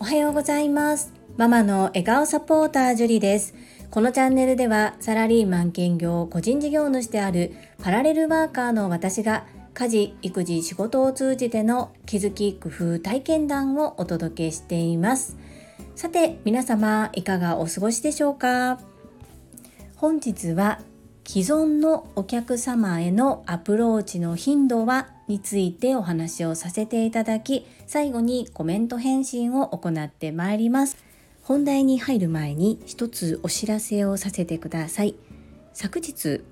おはようございます。ママの笑顔サポータージュリです。このチャンネルではサラリーマン兼業個人事業主であるパラレルワーカーの私が家事育児仕事を通じての気づき工夫体験談をお届けしています。さて皆様いかがお過ごしでしょうか？本日は既存のお客様へのアプローチの頻度はについてお話をさせていただき最後にコメント返信を行ってまいります。本題に入る前に一つお知らせをさせてください。昨日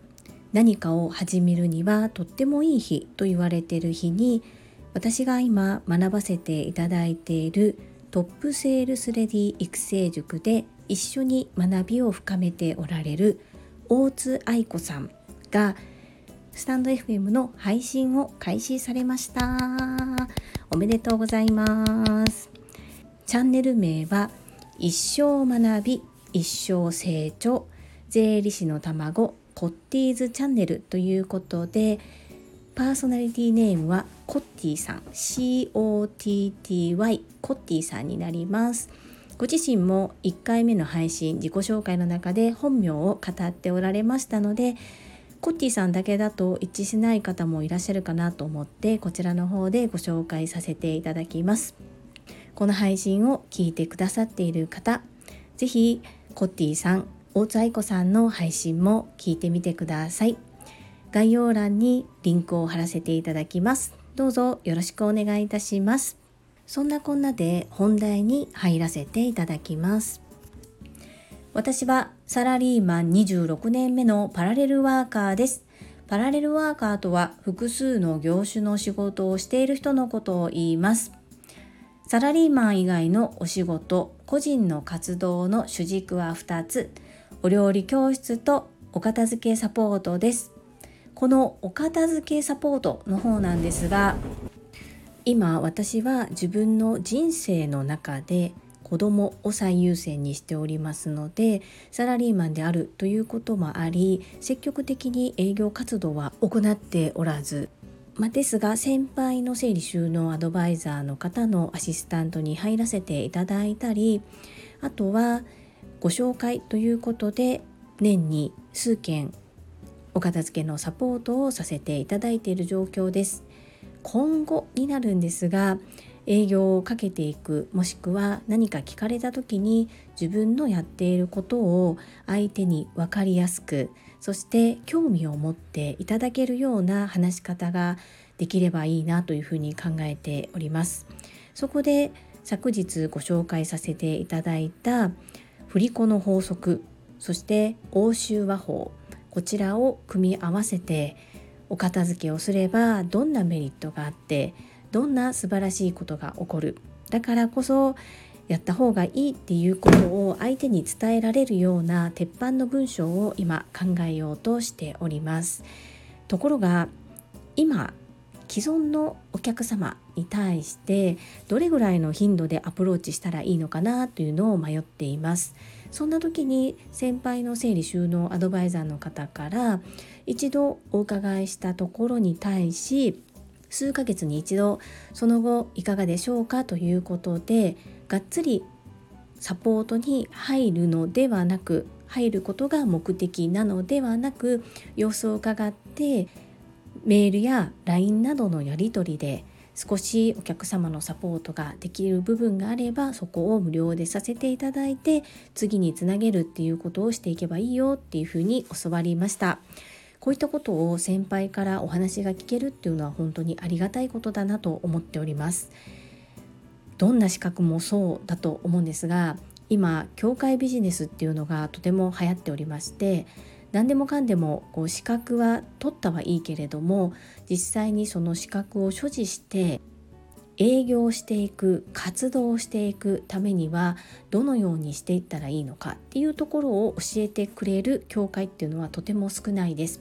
何かを始めるにはとってもいい日と言われている日に私が今学ばせていただいているトップセールスレディ育成塾で一緒に学びを深めておられる大津愛子さんがスタンド FM の配信を開始されました。おめでとうございます。チャンネル名は一生学び一生成長税理士の卵コッティーズチャンネルということでパーソナリティネームはコッティさん。COTTY コッティさんになります。ご自身も1回目の配信自己紹介の中で本名を語っておられましたのでコッティさんだけだと一致しない方もいらっしゃるかなと思ってこちらの方でご紹介させていただきます。この配信を聞いてくださっている方是非コッティさん大津愛子さんの配信も聞いてみてください。概要欄にリンクを貼らせていただきます。どうぞよろしくお願いいたします。そんなこんなで本題に入らせていただきます。私はサラリーマン26年目のパラレルワーカーです。パラレルワーカーとは複数の業種の仕事をしている人のことを言います。サラリーマン以外のお仕事個人の活動の主軸は2つ。お料理教室とお片付けサポートです。このお片付けサポートの方なんですが今私は自分の人生の中で子供を最優先にしておりますのでサラリーマンであるということもあり積極的に営業活動は行っておらずまあ、ですが先輩の整理収納アドバイザーの方のアシスタントに入らせていただいたりあとはご紹介ということで年に数件お片付けのサポートをさせていただいている状況です。今後になるんですが営業をかけていくもしくは何か聞かれた時に自分のやっていることを相手に分かりやすくそして興味を持っていただけるような話し方ができればいいなというふうに考えております。そこで昨日ご紹介させていただいた振り子の法則そして欧州和法こちらを組み合わせてお片付けをすればどんなメリットがあってどんな素晴らしいことが起こるだからこそやった方がいいっていうことを相手に伝えられるような鉄板の文章を今考えようとしております。ところが今既存のお客様に対してどれぐらいの頻度でアプローチしたらいいのかなというのを迷っています。そんな時に先輩の整理収納アドバイザーの方から一度お伺いしたところに対し数ヶ月に一度その後いかがでしょうかということでがっつりサポートに入るのではなく入ることが目的なのではなく様子を伺ってメールや LINE などのやり取りで少しお客様のサポートができる部分があればそこを無料でさせていただいて次につなげるっていうことをしていけばいいよっていうふうに教わりました。こういったことを先輩からお話が聞けるっていうのは本当にありがたいことだなと思っております。どんな資格もそうだと思うんですが今教会ビジネスっていうのがとても流行っておりまして何でもかんでもこう資格は取ったはいいけれども実際にその資格を所持して営業していく活動していくためにはどのようにしていったらいいのかっていうところを教えてくれる教会っていうのはとても少ないです。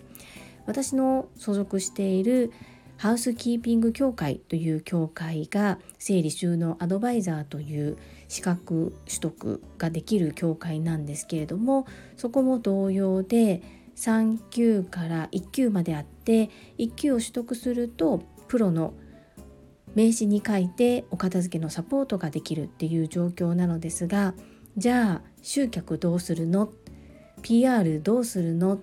私の所属しているハウスキーピング協会という協会が整理収納アドバイザーという資格取得ができる協会なんですけれどもそこも同様で3級から1級まであって1級を取得するとプロの名刺に書いてお片付けのサポートができるっていう状況なのですがじゃあ集客どうするの？PR どうするの？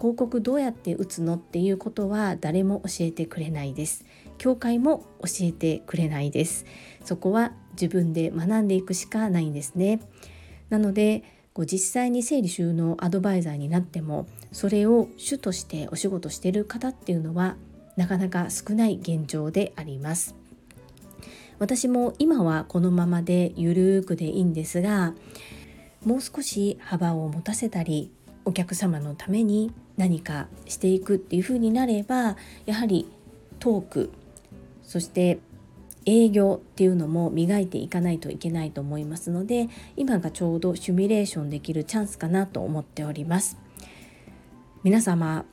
広告どうやって打つのっていうことは誰も教えてくれないです。教会も教えてくれないです。そこは自分で学んでいくしかないんですね。なのでこう実際に整理収納アドバイザーになってもそれを主としてお仕事してる方っていうのはなかなか少ない現状であります。私も今はこのままでゆるーくでいいんですがもう少し幅を持たせたりお客様のために何かしていくっていう風になればやはりトークそして営業っていうのも磨いていかないといけないと思いますので今がちょうどシミュレーションできるチャンスかなと思っております。皆様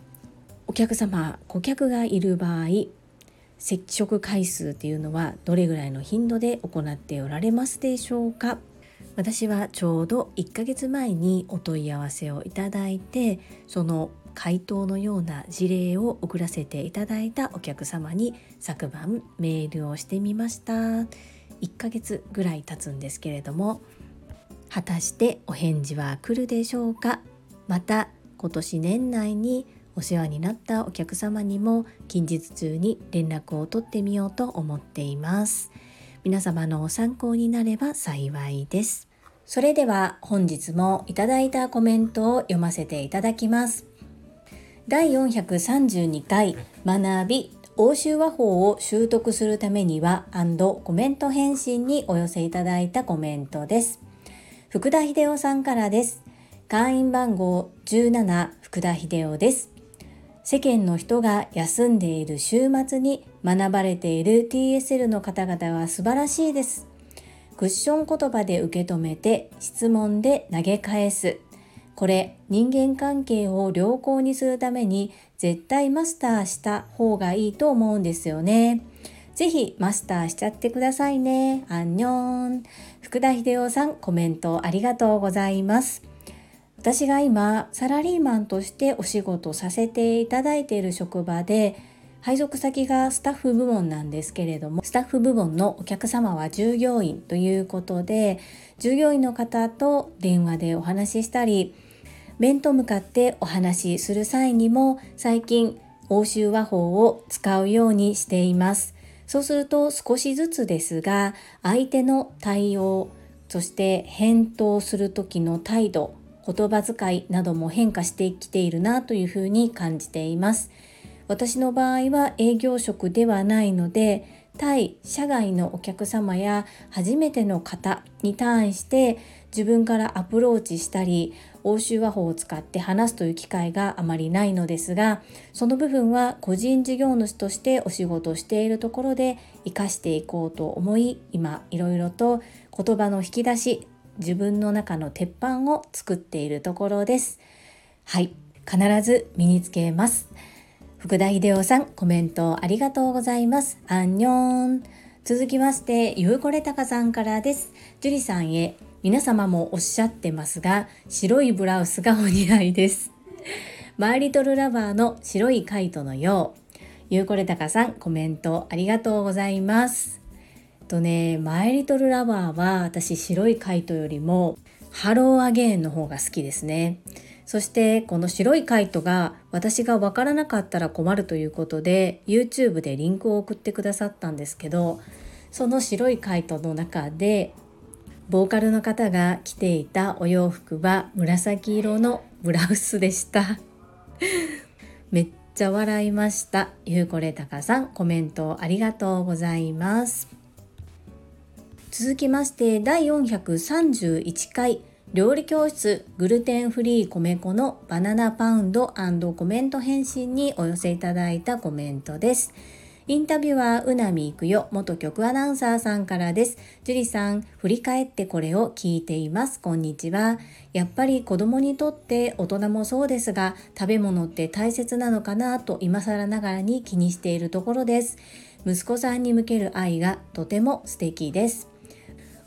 お客様顧客がいる場合接触回数っていうのはどれぐらいの頻度で行っておられますでしょうか？私はちょうど1ヶ月前にお問い合わせをいただいてその回答のような事例を送らせていただいたお客様に昨晩メールをしてみました。1ヶ月ぐらい経つんですけれども果たしてお返事は来るでしょうか？また今年年内にお世話になったお客様にも近日中に連絡を取ってみようと思っています。皆様の参考になれば幸いです。それでは本日もいただいたコメントを読ませていただきます。第432回学び欧州和法を習得するためにはコメント返信にお寄せいただいたコメントです。福田秀夫さんからです。会員番号17福田秀夫です。世間の人が休んでいる週末に学ばれている TSL の方々は素晴らしいです。クッション言葉で受け止めて質問で投げ返す。これ人間関係を良好にするために絶対マスターした方がいいと思うんですよね。ぜひマスターしちゃってくださいね。アンニョン。福田秀夫さんコメントありがとうございます。私が今サラリーマンとしてお仕事させていただいている職場で配属先がスタッフ部門なんですけれどもスタッフ部門のお客様は従業員ということで従業員の方と電話でお話ししたり面と向かってお話しする際にも最近欧州和法を使うようにしています。そうすると少しずつですが相手の対応そして返答する時の態度言葉遣いなども変化してきているなというふうに感じています。私の場合は営業職ではないので対社外のお客様や初めての方に対して自分からアプローチしたり欧州和法を使って話すという機会があまりないのですがその部分は個人事業主としてお仕事をしているところで活かしていこうと思い今いろいろと言葉の引き出し自分の中の鉄板を作っているところです。はい。必ず身につけます。福田秀夫さんコメントありがとうございます。アンニョン。続きましてゆうこれたかさんからです。樹里さんへ皆様もおっしゃってますが白いブラウスがお似合いです。マイリトルラバーの白いカイトのよう。ゆうこれたかさんコメントありがとうございます。とねマイリトルラバーは私白いカイトよりもハローアゲーンの方が好きですね。そしてこの白いカイトが私がわからなかったら困るということで YouTube でリンクを送ってくださったんですけどその白いカイトの中でボーカルの方が着ていたお洋服は紫色のブラウスでした。めっちゃ笑いました。ゆうこれたかさんコメントありがとうございます。続きまして第431回。料理教室グルテンフリー米粉のバナナパウンドコメント返信にお寄せいただいたコメントです。インタビュアーうなみいくよ元局アナウンサーさんからです。樹里さん、振り返ってこれを聞いています。こんにちは。やっぱり子供にとって大人もそうですが、食べ物って大切なのかなと今更ながらに気にしているところです。息子さんに向ける愛がとても素敵です。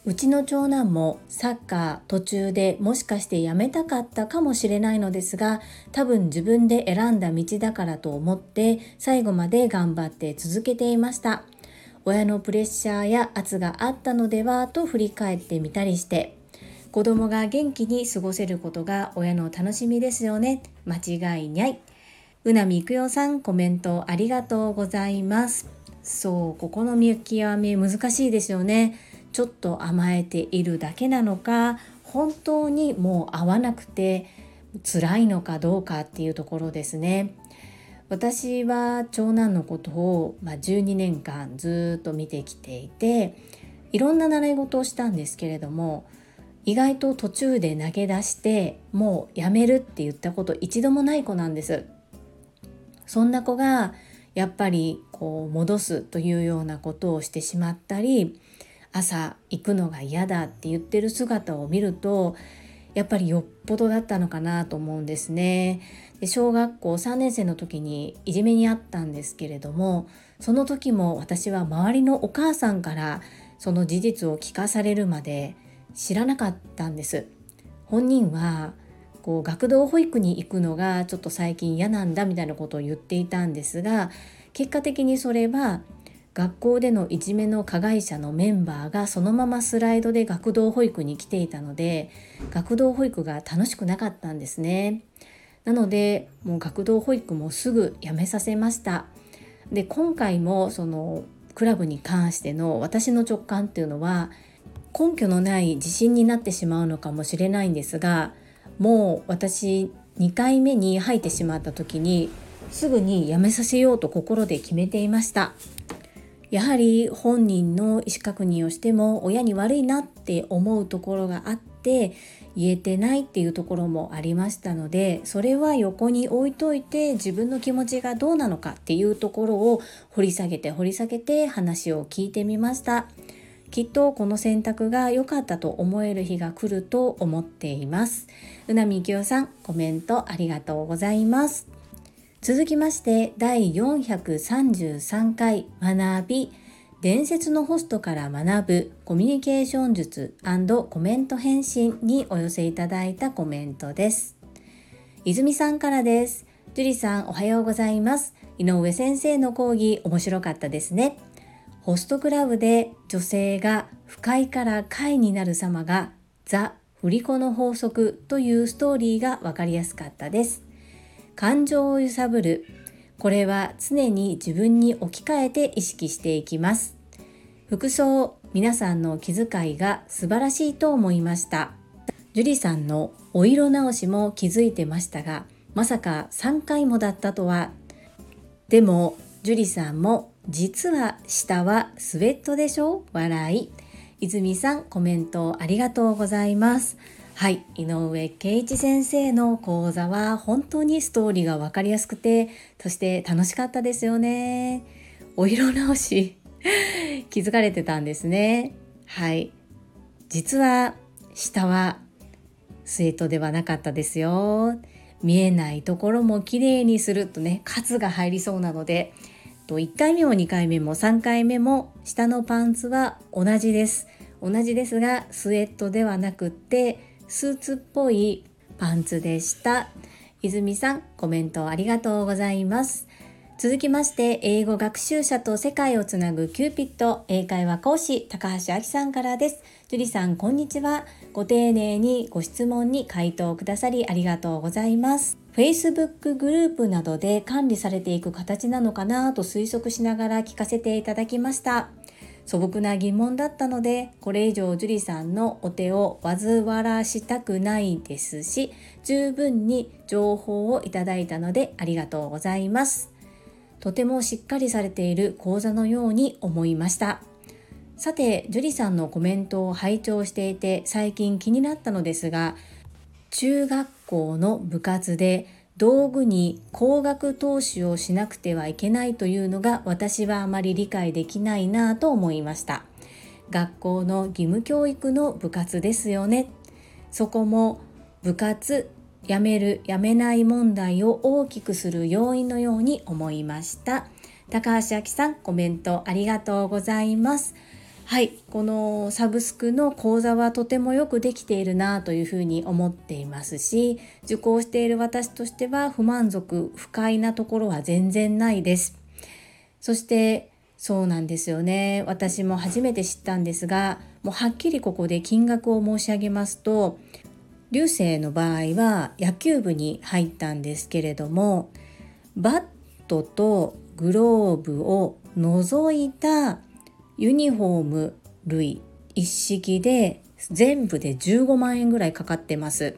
うちの長男もサッカー途中でもしかしてやめたかったかもしれないのですが多分自分で選んだ道だからと思って最後まで頑張って続けていました。親のプレッシャーや圧があったのではと振り返ってみたりして子供が元気に過ごせることが親の楽しみですよね。間違いにゃい。うなみいくよさんコメントありがとうございます。そうここの見極め難しいですよね。ちょっと甘えているだけなのか本当にもう合わなくて辛いのかどうかっていうところですね。私は長男のことを、まあ、12年間ずっと見てきていていろんな習い事をしたんですけれども意外と途中で投げ出してもうやめるって言ったこと一度もない子なんです。そんな子がやっぱりこう戻すというようなことをしてしまったり朝行くのが嫌だって言ってる姿を見るとやっぱりよっぽどだったのかなと思うんですね。で小学校3年生の時にいじめにあったんですけれどもその時も私は周りのお母さんからその事実を聞かされるまで知らなかったんです。本人はこう学童保育に行くのがちょっと最近嫌なんだみたいなことを言っていたんですが結果的にそれは学校でのいじめの加害者のメンバーがそのままスライドで学童保育に来ていたので学童保育が楽しくなかったんですね。なのでもう学童保育もすぐやめさせました。で今回もそのクラブに関しての私の直感っていうのは根拠のない自信になってしまうのかもしれないんですがもう私2回目に入ってしまった時にすぐにやめさせようと心で決めていましたやはり本人の意思確認をしても親に悪いなって思うところがあって言えてないっていうところもありましたのでそれは横に置いといて自分の気持ちがどうなのかっていうところを掘り下げて掘り下げて話を聞いてみました。きっとこの選択が良かったと思える日が来ると思っています。うなみきよさんコメントありがとうございます。続きまして第433回学び伝説のホストから学ぶコミュニケーション術コメント返信にお寄せいただいたコメントです。泉さんからです。樹里さんおはようございます。井上先生の講義面白かったですね。ホストクラブで女性が不快から快になる様がザ・振り子の法則というストーリーがわかりやすかったです。感情を揺さぶる。これは常に自分に置き換えて意識していきます。服装皆さんの気遣いが素晴らしいと思いました。樹里さんのお色直しも気づいてましたがまさか3回もだったとは。でも樹里さんも実は下はスウェットでしょ？笑い。泉さんコメントありがとうございます。はい。井上圭一先生の講座は本当にストーリーが分かりやすくてそして楽しかったですよね。お色直し 気づかれてたんですね。はい。実は下はスウェットではなかったですよ。見えないところも綺麗にするとね数が入りそうなので1回目も2回目も3回目も下のパンツは同じです。同じですがスウェットではなくってスーツっぽいパンツでした。泉さん、コメントありがとうございます。続きまして、英語学習者と世界をつなぐキューピット英会話講師、高橋明さんからです。樹里さん、こんにちは。ご丁寧にご質問に回答くださりありがとうございます。Facebook グループなどで管理されていく形なのかなと推測しながら聞かせていただきました。素朴な疑問だったのでこれ以上樹里さんのお手を煩わらしたくないですし十分に情報をいただいたのでありがとうございます。とてもしっかりされている講座のように思いました。さて樹里さんのコメントを拝聴していて最近気になったのですが中学校の部活で道具に高額投資をしなくてはいけないというのが私はあまり理解できないなと思いました。学校の義務教育の部活ですよね。そこも部活やめるやめない問題を大きくする要因のように思いました。高橋明さんコメントありがとうございます。はいこのサブスクの講座はとてもよくできているなというふうに思っていますし受講している私としては不満足不快なところは全然ないです。そしてそうなんですよね。私も初めて知ったんですがもうはっきりここで金額を申し上げますと流星の場合は野球部に入ったんですけれどもバットとグローブを除いたユニフォーム類一式で全部で15万円ぐらいかかってます。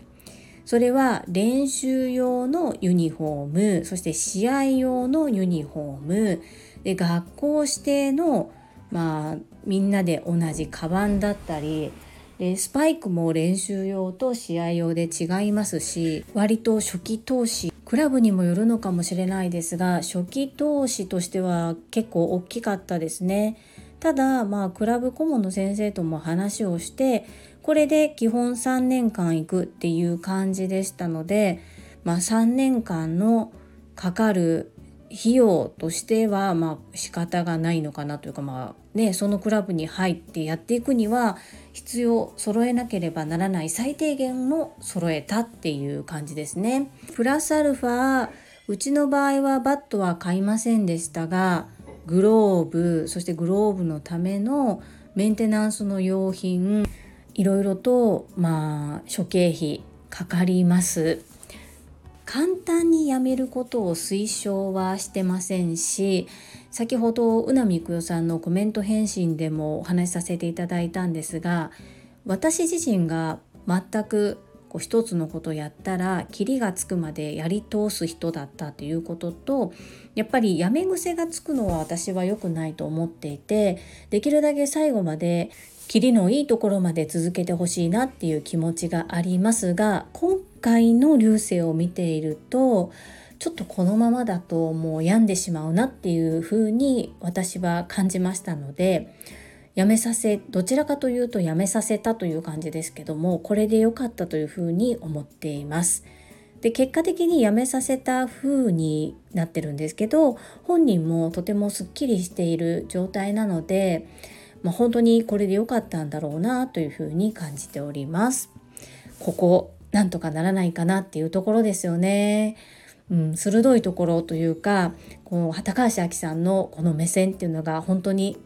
それは練習用のユニフォームそして試合用のユニフォームで学校指定のまあみんなで同じカバンだったりでスパイクも練習用と試合用で違いますし割と初期投資クラブにもよるのかもしれないですが初期投資としては結構大きかったですね。ただまあクラブ顧問の先生とも話をしてこれで基本3年間行くっていう感じでしたので、まあ、3年間のかかる費用としてはまあ仕方がないのかなというかまあねそのクラブに入ってやっていくには必要揃えなければならない最低限の揃えたっていう感じですね。プラスアルファうちの場合はバットは買いませんでしたがグローブそしてグローブのためのメンテナンスの用品いろいろとまあ諸経費かかります。簡単にやめることを推奨はしてませんし先ほど宇波育代さんのコメント返信でもお話しさせていただいたんですが私自身が全くこう一つのことやったらキリがつくまでやり通す人だったということとやっぱりやめ癖がつくのは私は良くないと思っていてできるだけ最後までキリのいいところまで続けてほしいなっていう気持ちがありますが今回の流星を見ているとちょっとこのままだともう病んでしまうなっていうふうに私は感じましたのでやめさせどちらかというとやめさせたという感じですけどもこれで良かったというふうに思っています。で結果的にやめさせた風になってるんですけど本人もとてもすっきりしている状態なので、まあ、本当にこれで良かったんだろうなというふうに感じております。ここなんとかならないかなっていうところですよね。うん、鋭いところというかこの高橋明さんのこの目線っていうのが本当に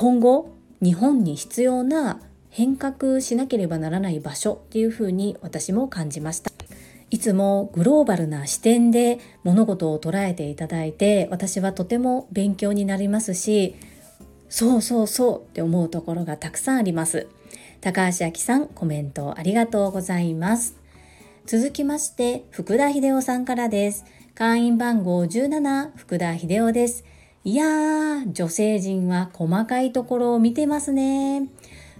今後日本に必要な変革しなければならない場所っていうふうに私も感じました。いつもグローバルな視点で物事を捉えていただいて私はとても勉強になりますしそうそうそうって思うところがたくさんあります。高橋明さんコメントありがとうございます。続きまして福田秀夫さんからです。会員番号17福田秀夫です。いやー、女性陣は細かいところを見てますね。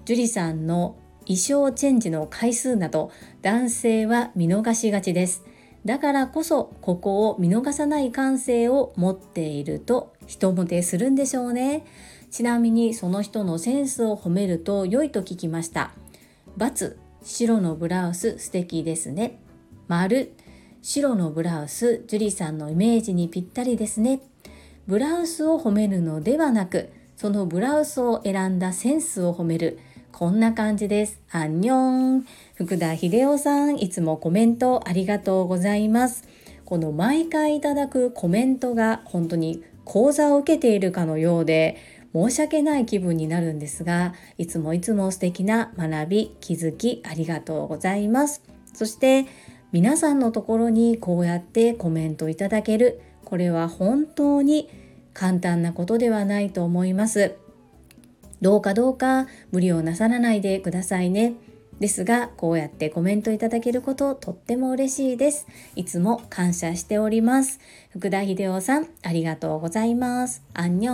樹里さんの衣装チェンジの回数など男性は見逃しがちです。だからこそここを見逃さない感性を持っていると人モテするんでしょうね。ちなみにその人のセンスを褒めると良いと聞きました。×白のブラウス素敵ですね。丸白のブラウス樹里さんのイメージにぴったりですね。ブラウスを褒めるのではなくそのブラウスを選んだセンスを褒める。こんな感じです。アンニョン。福田秀夫さんいつもコメントありがとうございます。この毎回いただくコメントが本当に講座を受けているかのようで申し訳ない気分になるんですがいつもいつも素敵な学び気づきありがとうございます。そして皆さんのところにこうやってコメントいただけるこれは本当に簡単なことではないと思います。どうかどうか無理をなさらないでくださいね。ですが、こうやってコメントいただけることとっても嬉しいです。いつも感謝しております。福田秀夫さん、ありがとうございます。アンニョ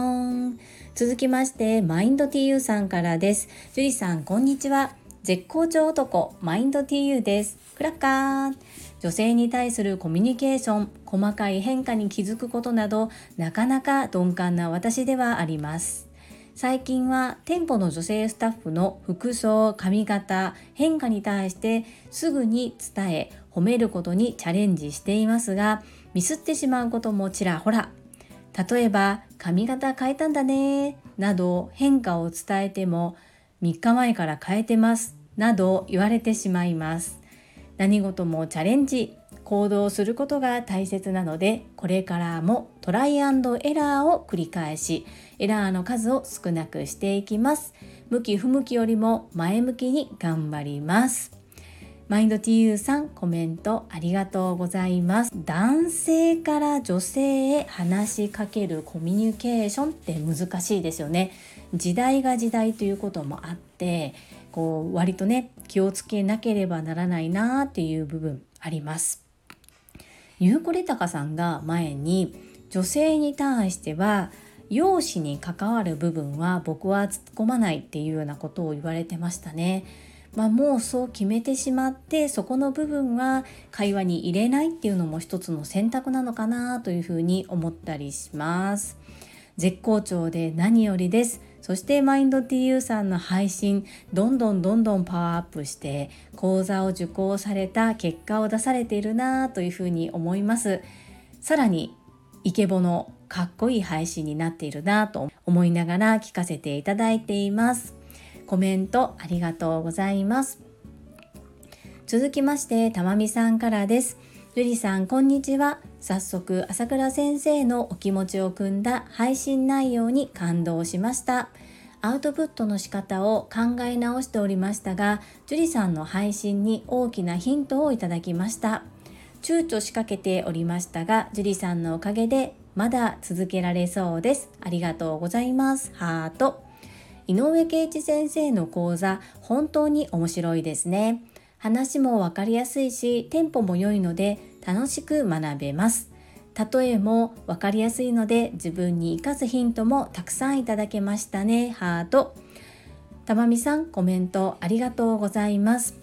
ン。続きまして、マインド TU さんからです。樹里さん、こんにちは。絶好調男、マインド TU です。クラッカー。女性に対するコミュニケーション細かい変化に気づくことなどなかなか鈍感な私ではあります。最近は店舗の女性スタッフの服装髪型変化に対してすぐに伝え褒めることにチャレンジしていますがミスってしまうこともちらほら。例えば髪型変えたんだねなど変化を伝えても3日前から変えてますなど言われてしまいます。何事もチャレンジ行動することが大切なのでこれからもトライアンドエラーを繰り返しエラーの数を少なくしていきます。向き不向きよりも前向きに頑張ります。マインド TU さんコメントありがとうございます。男性から女性へ話しかけるコミュニケーションって難しいですよね。時代が時代ということもあってこう割とね気をつけなければならないなっていう部分ありますゆうこれたかさんが前に女性に対しては容姿に関わる部分は僕は突っ込まないっていうようなことを言われてましたねまあ、もうそう決めてしまってそこの部分は会話に入れないっていうのも一つの選択なのかなというふうに思ったりします。絶好調で何よりです。そしてマインド TU さんの配信どんどんどんどんパワーアップして講座を受講された結果を出されているなというふうに思います。さらにイケボのかっこいい配信になっているなと思いながら聞かせていただいています。コメントありがとうございます続きましてたまみさんからですゆりさんこんにちは早速朝倉先生のお気持ちを汲んだ配信内容に感動しました。アウトプットの仕方を考え直しておりましたが樹里さんの配信に大きなヒントをいただきました。躊躇しかけておりましたが樹里さんのおかげでまだ続けられそうです。ありがとうございます。ハート。井上圭一先生の講座本当に面白いですね。話もわかりやすいしテンポも良いので楽しく学べます。例えも分かりやすいので自分に生かすヒントもたくさんいただけましたね。ハート。たまみさんコメントありがとうございます。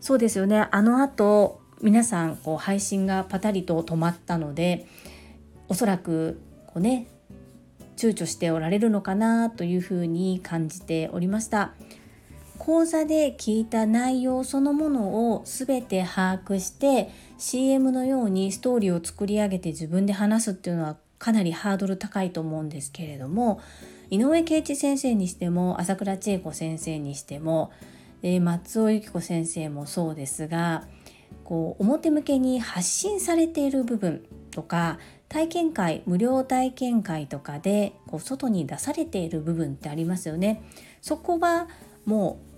そうですよね。あの後皆さんこう配信がパタリと止まったのでおそらくこうね躊躇しておられるのかなというふうに感じておりました。講座で聞いた内容そのものを全て把握して CM のようにストーリーを作り上げて自分で話すっていうのはかなりハードル高いと思うんですけれども井上圭一先生にしても朝倉千恵子先生にしても、え松尾由紀子先生もそうですがこう表向けに発信されている部分とか体験会無料体験会とかでこう外に出されている部分ってありますよね。そこはもう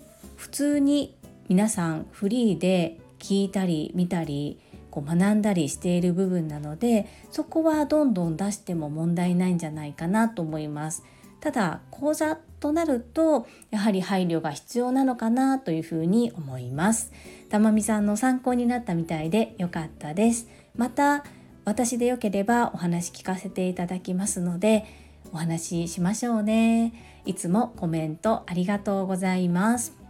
普通に皆さんフリーで聞いたり見たりこう学んだりしている部分なのでそこはどんどん出しても問題ないんじゃないかなと思います。ただ講座となるとやはり配慮が必要なのかなというふうに思います。たまみさんの参考になったみたいでよかったです。また私でよければお話聞かせていただきますのでお話ししましょうねいつもコメントありがとうございます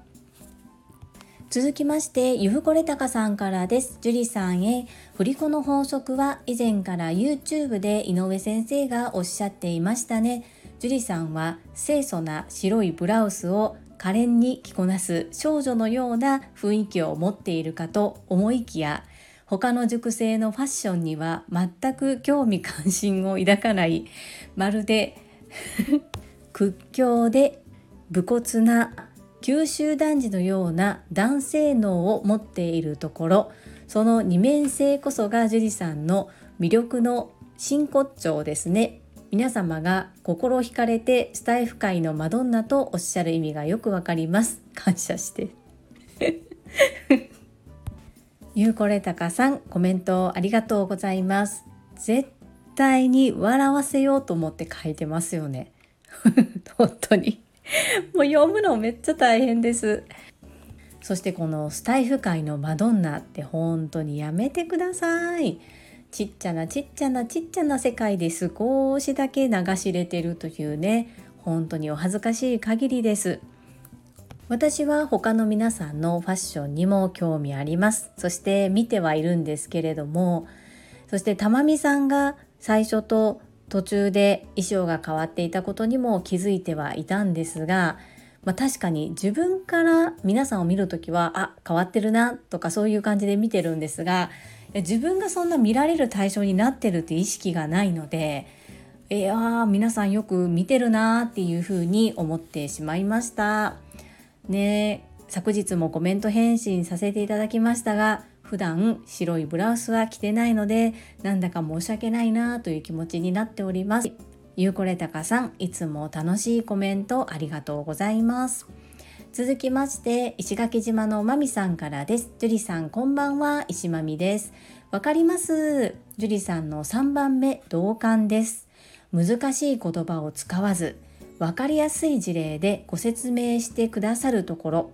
続きましてゆふこれたかさんからです。樹里さんへ。振り子の法則は以前から YouTube で井上先生がおっしゃっていましたね。樹里さんは清楚な白いブラウスを可憐に着こなす少女のような雰囲気を持っているかと思いきや他の熟成のファッションには全く興味関心を抱かない。まるで 屈強で武骨な九州男児のような男性脳を持っているところその二面性こそが樹里さんの魅力の真骨頂ですね。皆様が心惹かれてスタイフ界のマドンナとおっしゃる意味がよくわかります。感謝して。ゆうこれたかさんコメントありがとうございます。絶対に笑わせようと思って書いてますよね。本当に。もう読むのめっちゃ大変です。そしてこのスタイフ界のマドンナって本当にやめてください。ちっちゃなちっちゃなちっちゃな世界で少しだけ流し入れてるというね本当にお恥ずかしい限りです。私は他の皆さんのファッションにも興味あります。そして見てはいるんですけれどもそしてたまみさんが最初と途中で衣装が変わっていたことにも気づいてはいたんですが、まあ、確かに自分から皆さんを見る時はあ変わってるなとかそういう感じで見てるんですが自分がそんな見られる対象になってるって意識がないのでいや皆さんよく見てるなっていうふうに思ってしまいました。ね昨日もコメント返信させていただきましたが普段白いブラウスは着てないのでなんだか申し訳ないなという気持ちになっております。ゆうこれたかさんいつも楽しいコメントありがとうございます。続きまして石垣島のまみさんからです。樹里さんこんばんは。石まみです。わかります。樹里さんの3番目同感です。難しい言葉を使わず分かりやすい事例でご説明してくださるところ。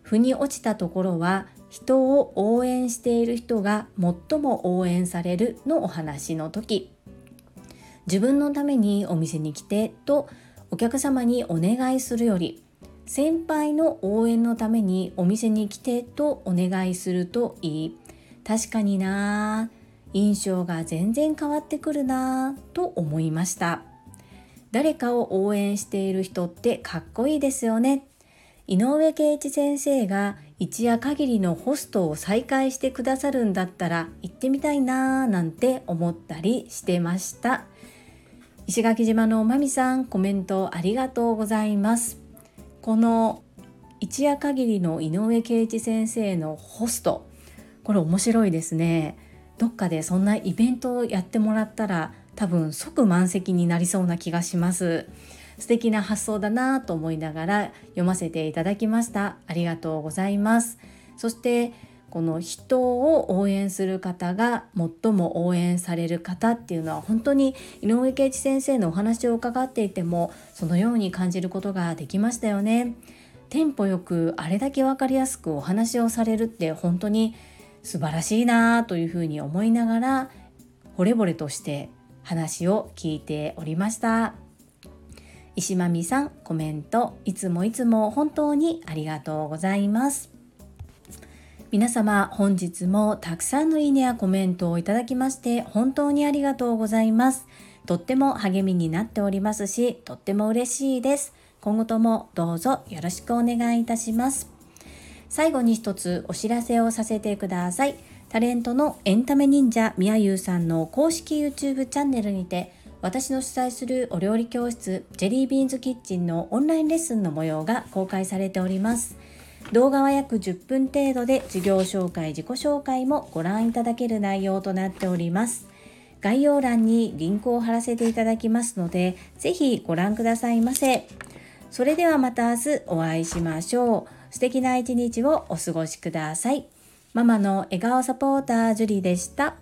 腑に落ちたところは人を応援している人が最も応援されるのお話の時。自分のためにお店に来てとお客様にお願いするより先輩の応援のためにお店に来てとお願いするといい。確かにな印象が全然変わってくるなと思いました。誰かを応援している人ってかっこいいですよね。井上圭一先生が一夜限りのホストを再開してくださるんだったら行ってみたいなーなんて思ったりしてました。石垣島のまみさんコメントありがとうございます。この一夜限りの井上圭一先生のホストこれ面白いですね。どっかでそんなイベントをやってもらったら多分即満席になりそうな気がします。素敵な発想だなと思いながら読ませていただきましたありがとうございますそしてこの人を応援する方が最も応援される方っていうのは本当に井上圭一先生のお話を伺っていてもそのように感じることができましたよね。テンポよくあれだけ分かりやすくお話をされるって本当に素晴らしいなというふうに思いながら惚れ惚れとして話を聞いておりました。石まみさんコメントいつもいつも本当にありがとうございます。皆様本日もたくさんのいいねやコメントをいただきまして本当にありがとうございます。とっても励みになっておりますしとっても嬉しいです。今後ともどうぞよろしくお願いいたします。最後に一つお知らせをさせてください。タレントのエンタメ忍者みやゆうさんの公式 YouTube チャンネルにて私の主催するお料理教室ジェリービーンズキッチンのオンラインレッスンの模様が公開されております。動画は約10分程度で授業紹介自己紹介もご覧いただける内容となっております。概要欄にリンクを貼らせていただきますのでぜひご覧くださいませ。それではまた明日お会いしましょう。素敵な一日をお過ごしください。ママの笑顔サポータージュリでした。